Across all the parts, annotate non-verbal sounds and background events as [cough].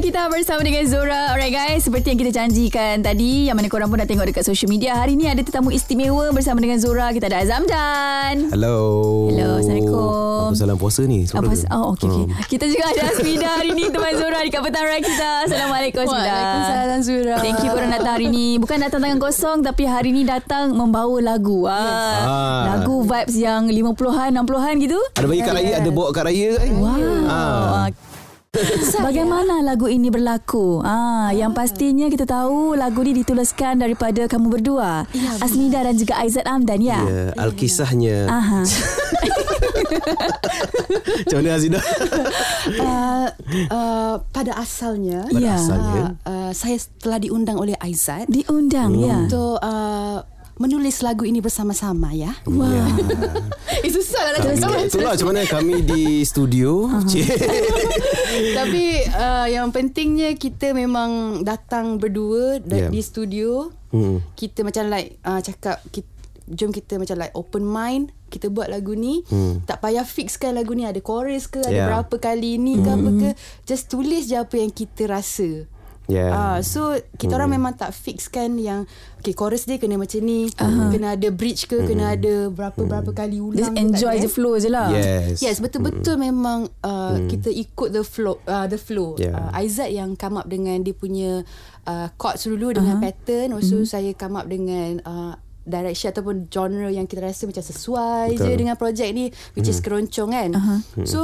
kita bersama dengan Zora Alright guys Seperti yang kita janjikan tadi Yang mana korang pun dah tengok dekat social media Hari ni ada tetamu istimewa Bersama dengan Zora Kita ada Azam Dan Hello. Hello, Assalamualaikum. Apa salam puasa ni? Suara apa, dia? Oh okay, okay. Hmm. Kita juga ada Asmida hari ni Teman Zora Dekat petang raya kita Assalamualaikum Asmida Waalaikumsalam Zura. Thank you korang datang hari ni Bukan datang tangan kosong Tapi hari ni datang Membawa lagu ah, Ah. Lagu vibes yang 50-an 60-an gitu Ada bagi kat raya, ada bawa kat raya kan? Wow Ah. Bagaimana lagu ini berlaku? Ah, yang pastinya kita tahu lagu ni dituliskan daripada kamu berdua. Ya, Asmida dan juga Aizat Amdan ya. Ya, Alkisahnya. Aha. [laughs] [laughs] Macam mana Azida? [laughs] Uh, uh, pada asalnya, Pada Ya. asalnya. uh, saya telah diundang oleh Aizat Diundang ya. untuk uh, menulis lagu ini bersama-sama ya. Wow. Ya. [laughs] Eh susah lah nak cakap. Itulah macam mana kami di studio. Cik. [laughs] Tapi uh, yang pentingnya kita memang datang berdua Yeah. di studio. Hmm. Kita macam like uh, cakap kita, jom kita macam like open mind kita buat lagu ni Hmm. tak payah fixkan lagu ni ada chorus ke ada Yeah. berapa kali ni ke apa ke just tulis je apa yang kita rasa Yeah. Ah, so kita orang memang tak fixkan yang okay chorus dia kena macam ni, uh-huh. kena ada bridge ke, kena ada berapa berapa kali Just ulang. ke, enjoy ada. flow je lah. Yes. Yes, betul-betul memang uh, kita ikut the flow uh, the flow. Yeah. Uh, Aizat yang come up dengan dia punya uh, chords dulu dengan uh-huh. pattern, also saya come up dengan uh, direction ataupun genre yang kita rasa macam sesuai Betul. je dengan projek ni which is keroncong kan. Uh-huh. So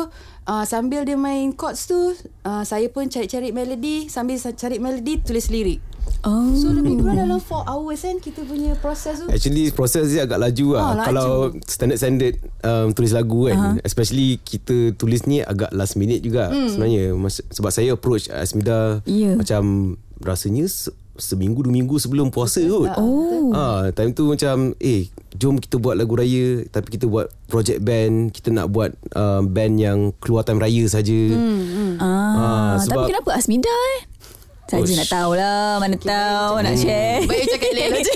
uh, sambil dia main chords tu uh, saya pun cari-cari melody sambil sa- cari melody tulis lirik. Oh. So lebih kurang dalam 4 hours kan kita punya proses tu. Actually proses dia agak laju lah Oh, laju. Kalau standard-standard um, Tulis lagu kan uh-huh. Especially kita tulis ni Agak last minute juga hmm. Sebenarnya Mas, Sebab saya approach Asmida Ya. Macam Rasanya Seminggu dua minggu sebelum puasa kot Oh. Ah, time tu macam eh jom kita buat lagu raya tapi kita buat project band kita nak buat uh, band yang keluar time raya saja. Hmm. Ah, Ah, tapi sebab- kenapa Asmida eh? Saya Oh, nak tahulah, mana tahu nak share. Baik cakap elok [laughs] je.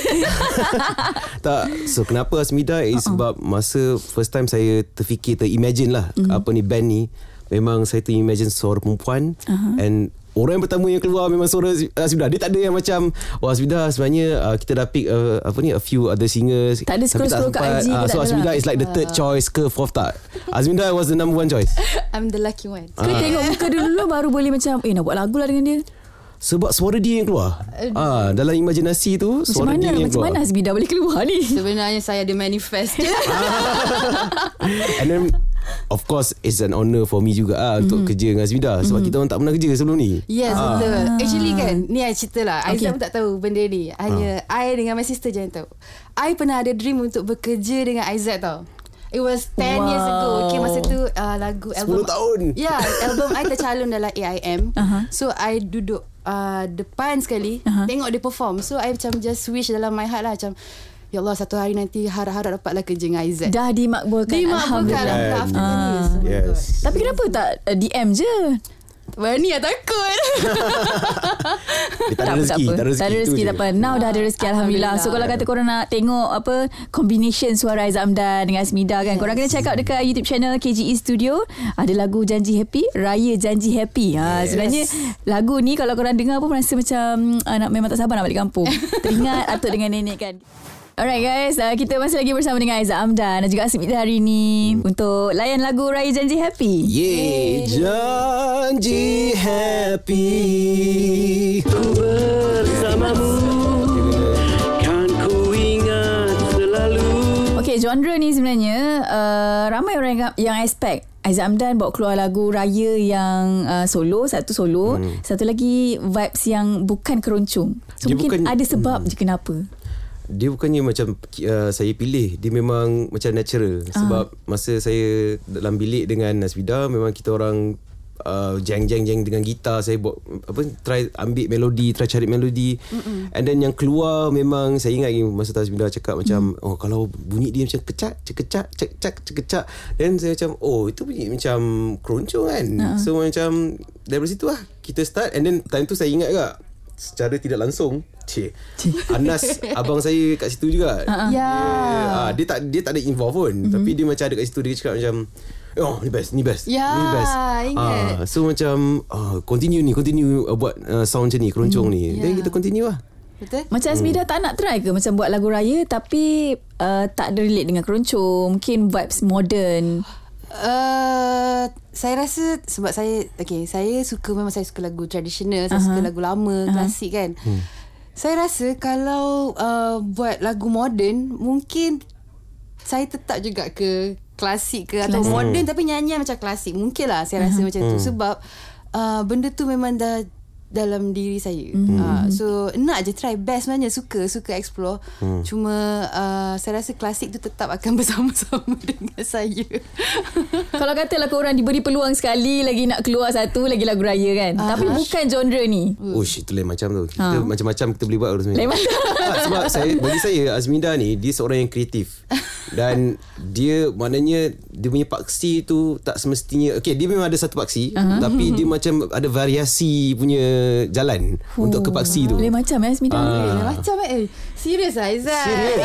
[laughs] Tak So kenapa Asmida Is uh-uh. sebab Masa first time saya Terfikir Terimagine lah uh-huh. Apa ni band ni Memang saya terimagine Suara perempuan uh-huh. And Orang yang pertama yang keluar Memang suara Asmida Dia tak ada yang macam Wah Asmida sebenarnya uh, Kita dah pick uh, Apa ni A few other singers Tak ada Tapi scroll-scroll kat. IG Ah, tak So ada Asmida lah. is like the third choice Ke fourth tak Asmida was the number one choice [laughs] I'm the lucky one. Kau tengok muka dulu baru boleh macam eh nak buat lagu lah dengan dia. Sebab suara dia yang keluar ah, Dalam imajinasi tu Macam Suara mana dia yang macam keluar mana Asmida boleh keluar ni? Sebenarnya saya ada manifest je. [laughs] And then Of course It's an honour for me juga ah, Untuk kerja dengan Azmida Sebab kita orang tak pernah kerja sebelum ni Yes, Ah. betul. Actually kan, ni I cerita lah. Okay. Aizat pun tak tahu benda ni. Hanya I dengan my sister je yang tahu. I pernah ada dream untuk bekerja dengan Aizat tau. It was 10 Wow. years ago. Okay, masa tu uh, lagu 10 album. tahun. Ya, yeah, album I tercalon dalam AIM. Aha. So, I duduk uh, depan sekali. Aha. Tengok dia perform. So, I macam just wish dalam my heart lah. Macam, Ya Allah, satu hari nanti harap-harap dapatlah kerja dengan Aizat. Dah dimakbulkan. Dimakbulkan Alhamdulillah. Alhamdulillah after 10 years. My Yes. Tapi kenapa tak uh, DM je? Berani lah takut. [laughs] Dia tak ada rezeki Tak ada rezeki, Tak ada rezeki tak apa. Now dah ada rezeki Alhamdulillah. So kalau kata korang nak tengok apa combination suara Aizat Amdan dengan Asmida kan. Korang kena check out dekat YouTube channel KGE Studio. Ada lagu Janji Happy, Raya Janji Happy. Ha, sebenarnya lagu ni kalau korang dengar pun rasa macam uh, nak memang tak sabar nak balik kampung. [laughs] Teringat atuk dengan nenek kan. Alright guys, uh, kita masih lagi bersama dengan Aizat Amdan dan juga Asmida hari ni untuk layan lagu Raya Janji Happy. Yeah, janji happy bersamamu Kan ku ingat selalu Okay, genre ni sebenarnya uh, ramai orang yang, yang expect Aizat Amdan bawa keluar lagu raya yang uh, solo, satu solo, hmm. satu lagi vibes yang bukan keroncong. So Dia mungkin bukan- ada sebab je kenapa. Dia bukannya macam uh, Saya pilih. Dia memang Macam natural. Sebab masa saya Dalam bilik dengan Nasbida Memang kita orang uh, Jeng jeng jeng Dengan gitar. Saya buat Apa Try ambil melodi Try cari melodi. Mm-mm. And then yang keluar Memang Saya ingat lagi Masa Nasbida cakap macam Oh kalau bunyi dia macam Kecak Cekecak Cekecak Cekecak. Then saya macam Oh itu bunyi macam Keroncong kan? So macam Dari situ lah Kita start. And then time tu saya ingat juga Secara tidak langsung Cik Anas Abang saya kat situ juga Ah, Ya. dia, ah, dia tak dia tak ada involve pun mm-hmm. Tapi dia macam ada kat situ Dia cakap macam Oh ni best Ni best Ya, ni best ingat. Ah, So macam ah, Continue ni Continue uh, buat uh, sound macam ni Keroncong ni Ya. Then kita continue lah Betul? Macam Asmida tak nak try ke Macam buat lagu raya Tapi uh, Tak ada relate dengan keroncong Mungkin vibes modern Uh, saya rasa sebab saya okay saya suka memang saya suka lagu tradisional saya uh-huh. suka lagu lama uh-huh. klasik kan hmm. Saya rasa kalau uh, buat lagu moden mungkin saya tetap juga ke klasik ke atau Klasik. moden tapi nyanyian macam klasik mungkin lah saya rasa uh-huh. macam tu sebab uh, benda tu memang dah dalam diri saya. Mm. Uh, so nak je try best sebenarnya suka suka explore. Mm. Cuma uh, saya rasa klasik tu tetap akan [laughs] bersama-sama dengan saya. [laughs] Kalau katalah korang diberi peluang sekali Lagi nak keluar satu Lagi lagu raya kan Ah. Tapi bukan genre ni Ush itu lain macam tu Kita Ha. macam-macam kita boleh buat sebenarnya Lain macam. Sebab saya Bagi saya Azminda ni Dia seorang yang kreatif [laughs] Dan Dia maknanya Dia punya paksi tu Tak semestinya Okay dia memang ada satu paksi uh-huh. Tapi dia [laughs] macam Ada variasi punya Jalan Untuk ke paksi tu. Lain macam eh Asmida Eh, macam eh serius lah Aizat. Serius?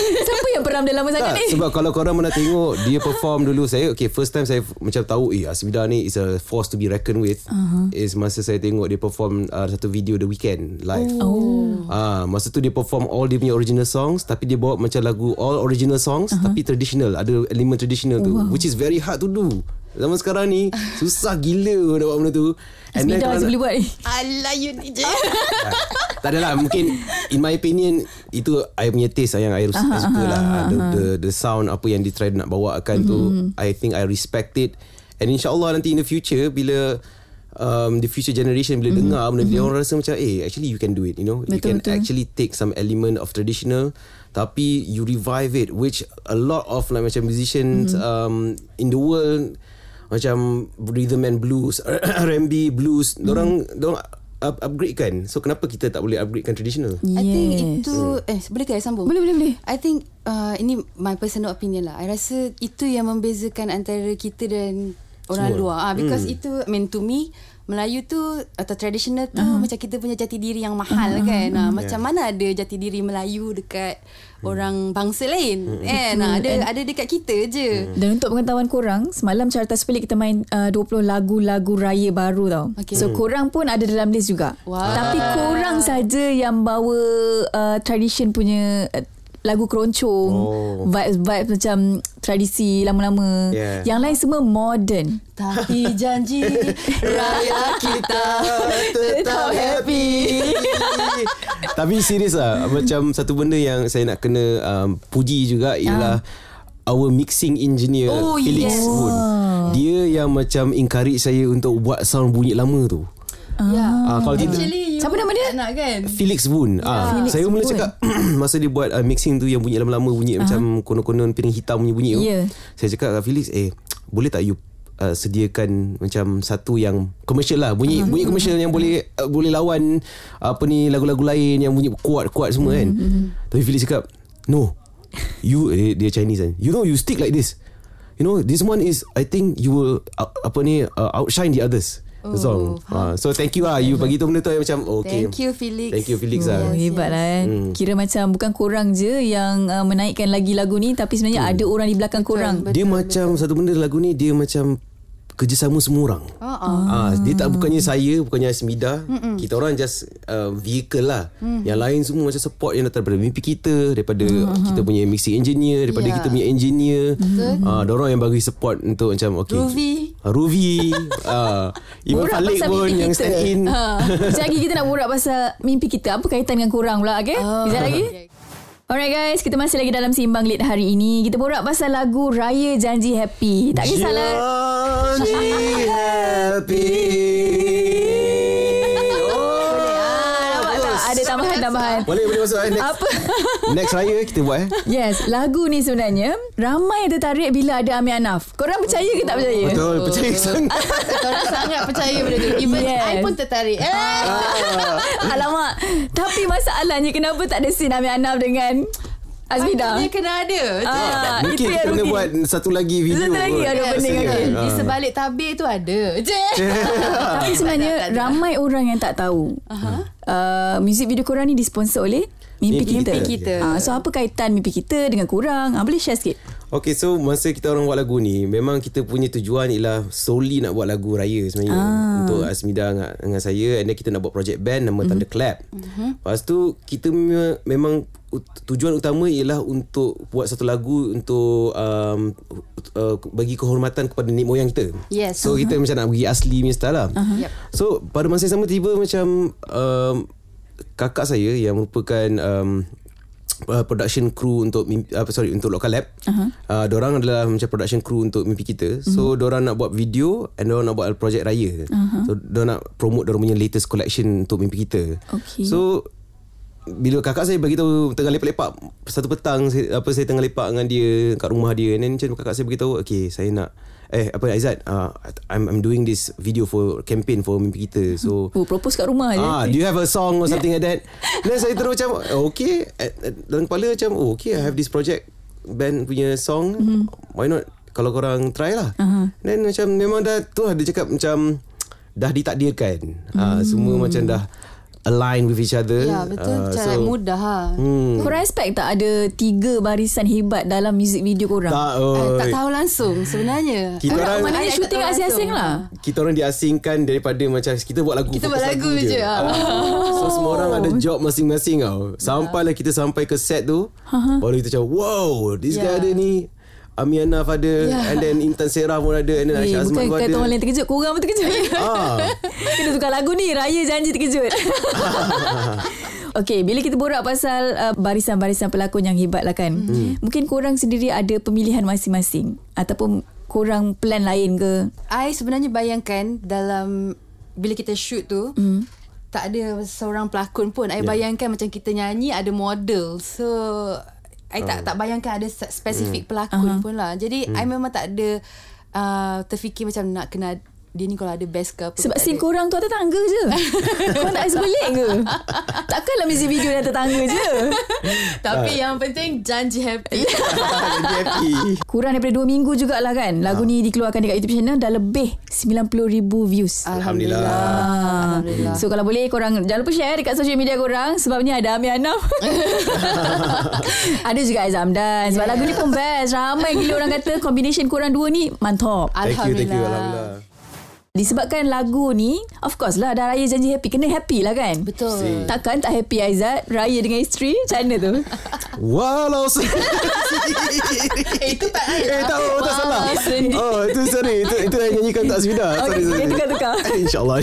[laughs] Siapa yang peram dia lama sangat tak, ni sebab kalau korang pernah tengok Dia perform dulu Saya okay First time saya Macam tahu Eh Asmida ni Is a force to be reckoned with uh-huh. Is masa saya tengok Dia perform uh, Satu video The Weekend Live oh. Ah, Masa tu dia perform All dia punya original songs Tapi dia bawa macam lagu All original songs uh-huh. Tapi traditional Ada elemen traditional tu Wow. Which is very hard to do Zaman sekarang ni [laughs] Susah gila Nak buat benda tu. And then Asmida kalau masih nak- boleh buat. Ni Alah you ni je. [laughs] tak adalah mungkin in my opinion itu I punya taste yang I, I suka lah. the, the the sound apa yang dia try nak bawakan tu I think I respect it. And insyaallah nanti in the future bila um, the future generation bila dengar benda dia orang rasa macam eh actually you can do it you know? You Betul, can betul. actually take some element of traditional tapi you revive it which a lot of like macam musicians um, in the world macam rhythm and blues [coughs] R&B blues mm. orang orang up, upgrade kan so kenapa kita tak boleh upgradekan traditional I think Yes. itu eh boleh ke saya sambung? Boleh boleh boleh I think uh, ini my personal opinion lah. I rasa itu yang membezakan antara kita dan orang Semua. luar. Ah because itu I mean to me Melayu tu atau traditional tu uh-huh. macam kita punya jati diri yang mahal uh-huh. kan. Uh, macam mana ada jati diri Melayu dekat hmm. orang bangsa lain. Eh nah, ada ada dekat kita je. Dan untuk pengetahuan korang Semalam Carta Sepelik kita main uh, 20 lagu-lagu raya baru tau Okay. So korang pun ada dalam list juga Wow. Tapi korang saja yang bawa uh, Tradition punya uh, Lagu keroncong Oh. Vibes-vibes macam Tradisi lama-lama Yeah. Yang lain semua modern Tapi janji raya kita tetap happy. [laughs] Tapi serius lah Macam satu benda yang Saya nak kena um, Puji juga Ialah Our mixing engineer Oh, Felix yes. pun Dia yang macam Encourage saya Untuk buat sound bunyi lama tu Ya. Ah, kalau kita- Actually Siapa nama dia? tak nak kan? Felix Woon ah, Felix Saya mula Woon. cakap [clears throat] Masa dia buat uh, mixing tu Yang bunyi lama-lama Bunyi macam Konon-konon piring hitam punya bunyi tu Ya. Saya cakap kat Felix Eh boleh tak you uh, Sediakan Macam satu yang Commercial lah Bunyi uh-huh. bunyi commercial Yang boleh uh, Boleh lawan Apa ni Lagu-lagu lain Yang bunyi kuat-kuat semua kan Tapi Felix cakap No You dia, dia Chinese kan You know you stick like this You know this one is I think you will uh, Apa ni uh, Outshine the others The song uh, So thank you lah You bagi tu benda tu Macam oh, okay Thank you Felix. Thank you Felix Oh, lah Yes, hebat yes. lah kan Hmm. Kira macam Bukan korang je Yang uh, menaikkan lagi lagu ni Tapi sebenarnya ada orang di belakang korang betul. Dia macam Satu benda lagu ni Dia macam Kerjasama semua orang oh. Ah, dia tak bukannya saya, bukannya Asmida. Mm-mm. Kita orang just uh, vehicle lah. Mm. Yang lain semua macam support yang datang daripada mimpi kita, daripada mm-hmm. kita punya mixing engineer, daripada Ya. kita punya engineer. Betul. Ah, orang yang bagi support untuk macam okay. Ruvi. Ah, Ruvi. ah, even Borak Falik pun yang kita. stand in. ha. Sekejap lagi kita nak borak pasal Mimpi kita Apa kaitan dengan korang pula okay? Oh, Sekejap lagi okay. Alright guys, kita masih lagi dalam Simbang Lit hari ini. Kita borak pasal lagu Raya Janji Happy. Tak kisahlah. Janji happy. Tambahan-tambahan. Boleh boleh masuk eh, next. Apa? [laughs] Next raya kita buat eh. Yes, lagu ni sebenarnya ramai yang tertarik bila ada Amir Anaf. Korang percaya ke tak percaya? Betul, percaya [laughs] sangat. Korang sangat percaya benda tu. Even Yes. I pun tertarik. Eh. [laughs] Alamak. Tapi masalahnya kenapa tak ada scene Amir Anaf dengan Azmida? Dia kena ada. Ah, Mungkin itu kena buat satu lagi video. Satu lagi ada benda Rasanya. lagi. Di sebalik tabir tu ada je. [laughs] Tapi sebenarnya ramai orang yang tak tahu. Uh-huh. Uh, music video korang ni disponsor oleh Mimpi, Mimpi kita. kita. kita. Ah, so apa kaitan mimpi kita dengan kurang? Ah, boleh share sikit? Okay so masa kita orang buat lagu ni Memang kita punya tujuan ialah Solely nak buat lagu raya sebenarnya ah. Untuk Asmida dengan, dengan saya And then kita nak buat project band Nama mm-hmm. Thunderclap mm-hmm. Lepas tu kita me- memang Tujuan utama ialah untuk Buat satu lagu Untuk um, uh, Bagi kehormatan kepada nenek moyang kita Yes. So uh-huh. kita macam nak bagi asli punya style lah uh-huh. Yep. So pada masa yang sama tiba macam um, Kakak saya yang merupakan um, uh, production crew untuk mimpi, uh, sorry untuk local lab. Uh-huh. Uh, dorang adalah macam production crew untuk mimpi kita. So uh-huh. dorang nak buat video and dorang nak buat project raya. Uh-huh. So dorang nak promote dorang punya latest collection untuk mimpi kita. Okay. So bila kakak saya bagi tahu tengah lepak-lepak satu petang saya, apa saya tengah lepak dengan dia kat rumah dia and then macam kakak saya beritahu okay saya nak eh apa Aizat uh, I'm I'm doing this video for campaign for mimpi kita so Oh, propose kat rumah je. Ah, do you have a song or something like that? [laughs] Then saya terus macam oh, okay dalam kepala macam oh okay I have this project band punya song mm-hmm. why not kalau korang try lah. Uh-huh. Then macam memang dah tu lah dia cakap macam dah ditakdirkan. Mm. Ah, semua macam dah align with each other. Ya betul Ah, Macam like mudah ha. Hmm. Korang expect tak ada tiga barisan hebat dalam music video korang? Tak, Eh, oh, tak tahu langsung sebenarnya. Kita orang- maknanya tak shooting asing-asing lah. kita orang diasingkan daripada macam kita buat lagu Kita buat lagu je, ah. so semua orang ada job masing-masing tau sampailah kita sampai ke set tu baru kita macam wow this guy Yeah. ada ni Ami Anaf ada Yeah. and then Intan Serah pun ada and then Eh, Aisyah Azman bukan pun kata ada orang lain terkejut Korang pun terkejut ah. [laughs] Kena tukar lagu ni Raya janji terkejut [laughs] Okay Bila kita borak pasal uh, Barisan-barisan pelakon yang hebat lah kan hmm. Mungkin korang sendiri Ada pemilihan masing-masing Ataupun Korang plan lain ke I sebenarnya bayangkan dalam bila kita shoot tu mm. tak ada seorang pelakon pun. I Yeah. bayangkan macam kita nyanyi ada model. So I Oh. tak tak bayangkan ada spesifik pelakon pun lah. Jadi I memang tak ada uh, terfikir macam nak kena dia ni kalau ada best ke apa. Sebab scene korang tu ada tetangga je. [laughs] Korang nak sebelik ke? Takkanlah music video dan tetangga je. Tapi yang penting janji happy. [laughs] Happy. Kurang daripada 2 minggu jugalah kan Lagu ni dikeluarkan dekat YouTube channel Dah lebih 90,000 views. Alhamdulillah. Ah. Alhamdulillah. So kalau boleh korang Jangan lupa share dekat social media korang Sebabnya ada Amir Anam. [laughs] Ada juga Aizamdan Sebab Yeah. lagu ni pun best. Ramai gila orang kata. Combination korang dua ni Mantap. Thank you thank you. Alhamdulillah Disebabkan lagu ni Of course lah Dah raya janji happy Kena happy lah kan Betul. Si. Takkan tak happy Aizat Raya dengan isteri Macam mana tu [laughs] Walau se- [laughs] Eh, itu tak Eh tak oh, tak salah sendiri. Oh itu sorry Itu, itu yang nyanyikan tak [laughs] Sorry Okay, sorry tukar-tukar. InsyaAllah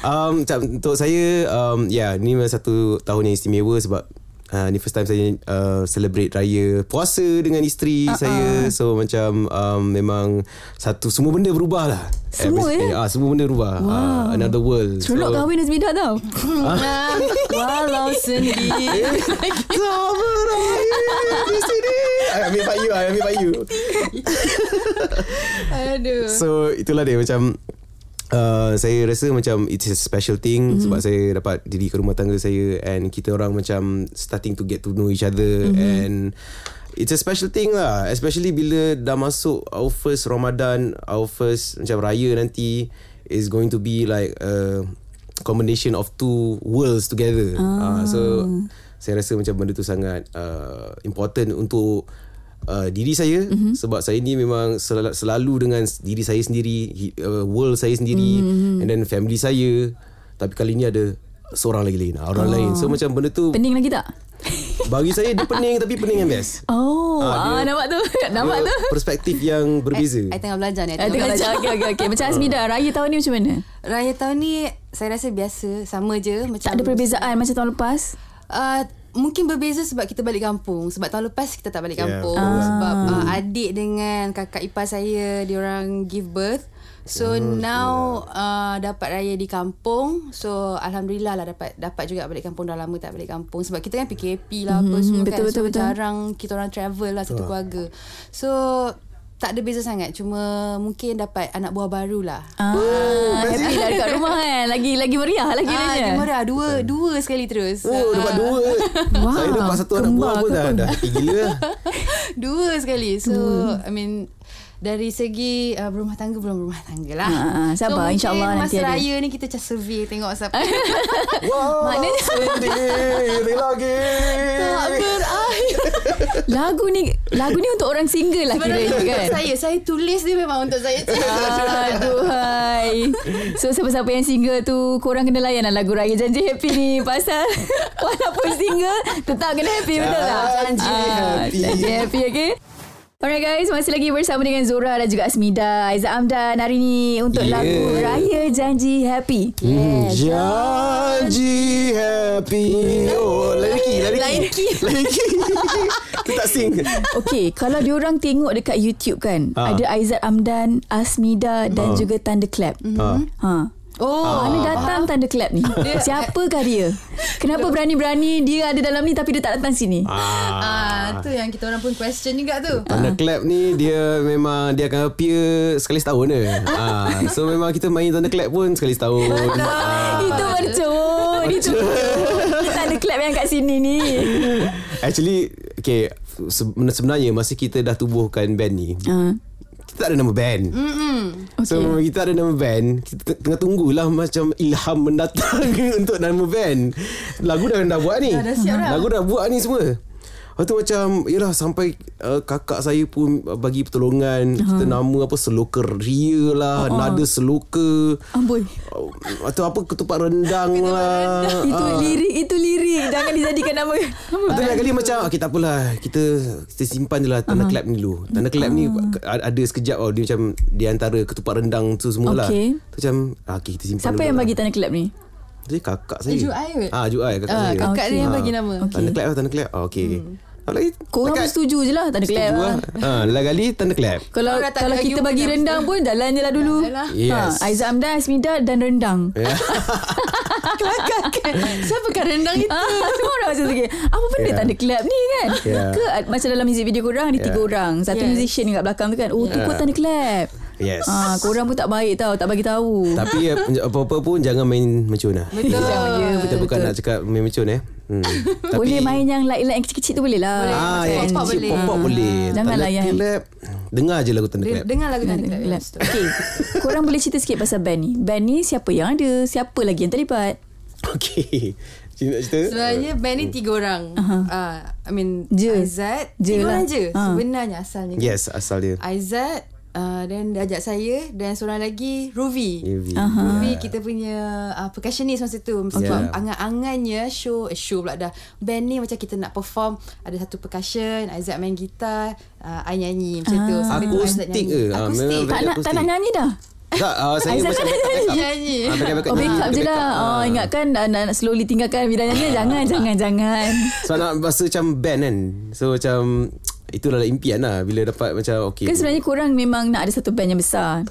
um, Untuk saya um, Ya ni memang satu tahun yang istimewa Sebab uh, Ni first time saya uh, Celebrate raya Puasa dengan isteri uh-uh. saya So macam um, Memang Satu Semua benda berubah lah Semua, Eh, eh? ah, Semua benda berubah wow. uh, Another world Seronok so, kahwin Azmidah tau [laughs] Walau sendiri. [laughs] Sama raya Di sini I ambil Pak Yu I ambil Pak Yu Aduh. So itulah dia macam Uh, saya rasa macam it's a special thing mm-hmm. sebab saya dapat diri ke rumah tangga saya and kita orang macam starting to get to know each other mm-hmm. and it's a special thing lah especially bila dah masuk our first Ramadan our first macam raya nanti is going to be like a combination of two worlds together uh, so saya rasa macam benda tu sangat uh, important untuk uh, diri saya mm-hmm. sebab saya ni memang sel- selalu dengan diri saya sendiri uh, world saya sendiri mm-hmm. and then family saya tapi kali ni ada seorang lagi lain orang oh. lain so macam benda tu Pening lagi tak? bagi saya dia pening tapi pening yang best [laughs] Oh, Ah, ah, dia- nampak tu. [laughs] nampak tu. Perspektif yang berbeza I, I tengah belajar ni. I Eh, tengah belajar. belajar. Okey, okey, okey. Macam Azmida, raya tahun ni macam mana? Raya tahun ni saya rasa biasa, sama je macam Tak ada perbezaan macam tahun lepas? Uh, mungkin berbeza sebab kita balik kampung. Sebab tahun lepas kita tak balik Yeah, kampung betul. sebab uh, adik dengan kakak ipar saya diorang give birth. So Hmm, now uh, dapat raya di kampung. So alhamdulillah lah dapat dapat juga balik kampung dah lama tak balik kampung sebab kita kan PKP lah apa Mhm, semua betul, kan. betul, so betul. jarang kita orang travel lah satu keluarga. So tak ada beza sangat. Cuma mungkin dapat anak buah baru lah. Ah, happy lah dekat rumah kan. Lagi lagi meriah lagi Ah, dia. dia murah dua dua sekali terus. Oh dapat dua. [laughs] Wow, Saya dapat satu anak buah pun dah, dah gila [laughs] Dua sekali. So I mean dari segi uh, berumah tangga belum berumah tangga lah. Ha, ha, sabar, mungkin insyaAllah nanti masa raya ni kita macam survey tengok siapa. [laughs] Wah, [laughs] Maknanya- sendiri lagi. tak berakhir. [laughs] Lagu ni Lagu ni untuk orang single lah Sebenarnya untuk kan saya, saya tulis dia memang untuk saya. Aduhai So siapa-siapa yang single tu Korang kena layan lah lagu Raya Janji Happy ni Pasal Walaupun single Tetap kena happy betul tak? Janji happy. Janji happy okay Alright guys, masih lagi bersama dengan Zora dan juga Asmida. Aizat Amdan hari ni untuk Yeah. lagu Raya Janji Happy. Hmm, Janji happy. Oh, lain lagi, lain lagi. Lain lagi. Lain lagi. [laughs] Kita tak sing. Okay, kalau diorang tengok dekat YouTube kan, Ha. ada Aizat Amdan, Asmida dan Ha. juga Thunderclap. Ha. Ha. Oh, Mana datang Thunderclap ni? [laughs] Siapakah dia? Kenapa berani-berani dia ada dalam ni tapi dia tak datang sini? Ah, tu yang kita orang pun question juga tu. Thunderclap ni dia memang dia akan appear sekali setahun je. Ah, so memang kita main Thunderclap pun sekali setahun. [laughs] Ah, Itu mercun Itu Thunderclap yang kat sini ni actually okay se- sebenarnya masa kita dah tubuhkan band ni, uh, kita tak ada nama band. Okay. So memang kita ada nama band Kita tengah tunggulah Macam ilham mendatang [laughs] Untuk nama band Lagu dah dah buat ni Dah- dah siap dah. Lagu dah buat ni semua Lepas tu macam Yelah sampai uh, Kakak saya pun uh, Bagi pertolongan uh-huh. Kita nama apa Seloka Ria lah uh-huh. Nada Seloka Amboi uh, Atau apa Ketupat rendang lah Itu Ah. lirik Itu lirik Jangan dijadikan nama Lepas tu lain kali macam Okay tak apalah Kita Kita simpan je lah Tanda clap ni dulu Tanda clap ni a- Ada sekejap oh, Dia macam Di antara ketupat rendang tu semua lah Okay. Macam ah, Okay kita simpan Siapa yang lah. bagi Thunderclap ni? Dia kakak saya. Ju Ai kot? Ah, Ju Ai kakak Ah, saya. kakak dia yang Ah. bagi nama. Okay. Tanda clap lah, tanda clap. Ah, okay. Hmm. Lagi, Korang pun dekat- setuju je lah Thunderclap Setuju lah. lah. Ha, lain kali tanda clap. Kalau Orang tak kalau kita bagi apa. rendang pun Jalan je lah dulu Yalah. Yes. ha, Aizat Amdan Asmida dan rendang Ya. [laughs] Kelakar kan. Siapa kan rendang itu? Ah, Semua orang macam fikir Apa benda Yeah. tanda clap ni kan Yeah. Ke ah, macam dalam music video korang Ada tiga Yeah. orang Satu Yes. musician kat belakang tu kan Oh tu Yeah. kot tanda clap Yes. Ah, korang pun tak baik tau Tak bagi tahu Tapi ya, [laughs] apa-apa pun jangan main mencun lah. Betul. Ya, Kita bukan betul. nak cakap main mencun eh. Hmm. Tapi, Boleh main yang light-light yang kecil-kecil tu boleh lah Boleh. Ah, Macam yang pop-pop boleh. pop-pop boleh. Janganlah Tanda yang- clap. Dengar je lagu tanda De- clap. Dengar lagu tanda clap. Okay Korang boleh cerita sikit pasal band ni Band ni siapa yang ada Siapa lagi yang terlibat Okay. Cik nak cerita? Sebenarnya band ni tiga orang. Uh, I mean Je. Aizat. Je tiga lah. orang je Ah. sebenarnya asalnya. Yes, asal dia. Aizat uh, dan dia ajak saya dan seorang lagi Ruvi. Yuvi. Ruvi kita punya uh, percussionist masa tu sebab Yeah. angan-angannya show eh, show pula dah band ni macam kita nak perform ada satu percussion Aizat main gitar uh, I nyanyi macam tu sambil tu Aizat Akustik nyanyi. ke? Ah, akustik Tak nak, tak nak nyanyi dah Tak, uh, saya Aizat macam tak nak nyanyi. Ah, backup, Oh backup je lah. Oh Ah. ingatkan nak, nak, nak slowly tinggalkan bidang nyanyi Jangan jangan jangan Sebab nak rasa macam band kan So macam Itulah impian lah. Bila dapat macam Okay Kan sebenarnya korang memang nak ada satu band yang besar.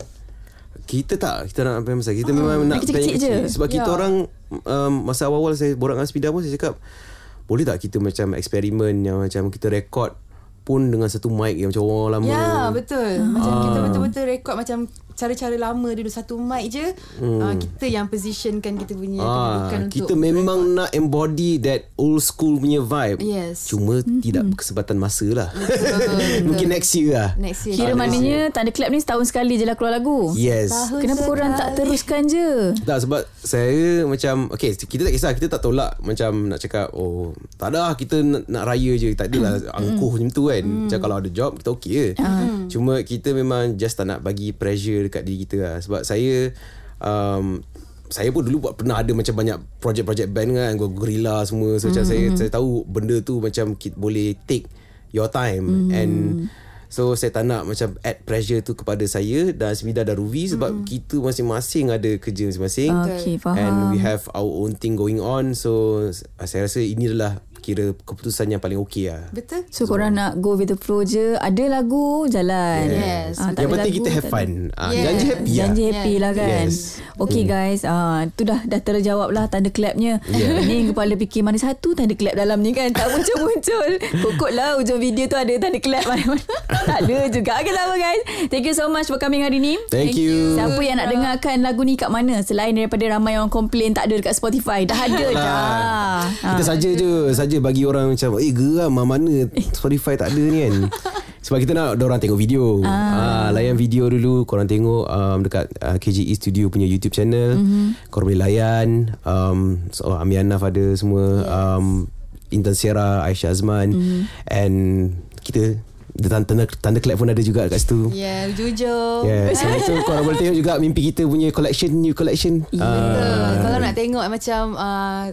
Kita tak. Kita nak band besar. Kita memang nak kecil-kecil band yang je. Sebab kita Ya. orang um, Masa awal-awal saya Borak dengan Spida pun Saya cakap Boleh tak kita macam Eksperimen Yang macam kita rekod Pun dengan satu mic Yang macam orang lama? Ya betul. Macam Ah. kita betul-betul rekod Macam cara-cara lama dulu Satu mic je hmm. uh, Kita yang positionkan kita punya Ah, kedudukan kita untuk memang nak embody that old school punya vibe. Yes. Cuma tidak berkesempatan masa lah. betul. [laughs] Mungkin next year lah. Next year Kira Ah, maknanya Thunderclap ni setahun sekali je lah keluar lagu Yes. Tahun Kenapa korang tak sekali. teruskan je Tak sebab saya macam Okay kita tak kisah Kita tak tolak Macam nak cakap Oh tak ada lah, Kita nak, nak raya je Tak adalah Angkuh macam tu kan Macam kalau ada job Kita okey je Cuma kita memang Just tak nak bagi pressure Dekat diri kita lah. Sebab saya um, saya pun dulu buat pernah ada macam banyak projek-projek band kan Gua gorilla semua. So macam saya saya tahu benda tu macam kita boleh take your time. And so saya tak nak macam add pressure tu kepada saya dan Smida dan Ruvi sebab kita masing-masing ada kerja masing-masing. Okay faham. And we have our own thing going on. So saya rasa ini adalah kira keputusan yang paling okey lah. Betul. So korang nak go with the flow je Ada lagu Jalan. Yes, Ah, tak yang penting lagu, kita have fun. Ah, Yes. janji happy lah. Janji happy lah kan? Yes. Okay guys. Ah, Tu dah dah terjawab lah Tanda clapnya. Yeah. [laughs] Ni kepala fikir Mana satu tanda clap dalam ni kan? Tak muncul-muncul. [laughs] Pokok lah Ujung video tu ada tanda clap mana-mana. [laughs] Tak ada juga. Okay tak apa guys. Thank you so much for coming hari ni. Thank you. Siapa yang nak dengarkan lagu ni kat mana? Selain daripada ramai orang komplain Tak ada dekat Spotify. Dah ada dah. Kita saja je Saja bagi orang macam Eh geram mana mana Spotify tak ada ni kan [laughs] Sebab kita nak orang tengok video. Ah. layan video dulu korang tengok um, dekat uh, KGE Studio punya YouTube channel. Mm-hmm. Korang boleh layan um so Ami Anaf ada semua yes. um Intan Sierra, Aisyah Azman mm-hmm. and kita tanda, tanda, tanda clap pun ada juga kat situ. Yeah, jujur. Yeah, selain itu korang boleh tengok juga mimpi kita punya collection, new collection. Ya, betul. Kalau nak tengok macam uh,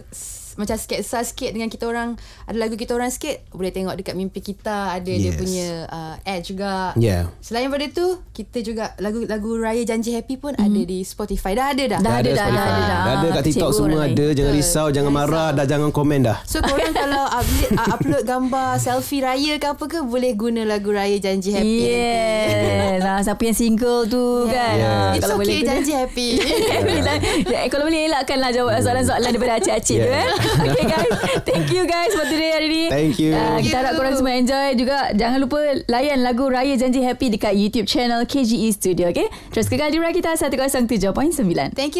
macam sketsa sikit dengan kita orang ada lagu kita orang sikit boleh tengok dekat mimpi kita ada yes. dia punya uh, ad juga. Yeah. Selain daripada tu kita juga lagu-lagu Raya Janji Happy pun mm. ada di Spotify. Dah ada dah. Dah ada, dah, Spotify. dah ada, dah. Dah ada kat TikTok Cikgu semua orang ada. Jangan risau, jangan marah, dah jangan komen dah. So korang [laughs] kalau upload, uh, upload gambar selfie raya ke apa ke boleh guna lagu Raya Janji Happy. Yes ah, Siapa yang single tu kan Yeah. Ah, It's kalau boleh okay guna. Janji Happy. [laughs] Kalau boleh elakkanlah jawab soalan-soalan daripada acik-acik tu Yeah. eh. [laughs] Okay guys. Thank you guys for today hari ni. Thank you. Thank Kita harap korang semua enjoy. Juga Jangan lupa layan lagu Raya Janji Happy dekat YouTube channel KGE Studio okay? Terus kekal di Rakita 107.9 Thank you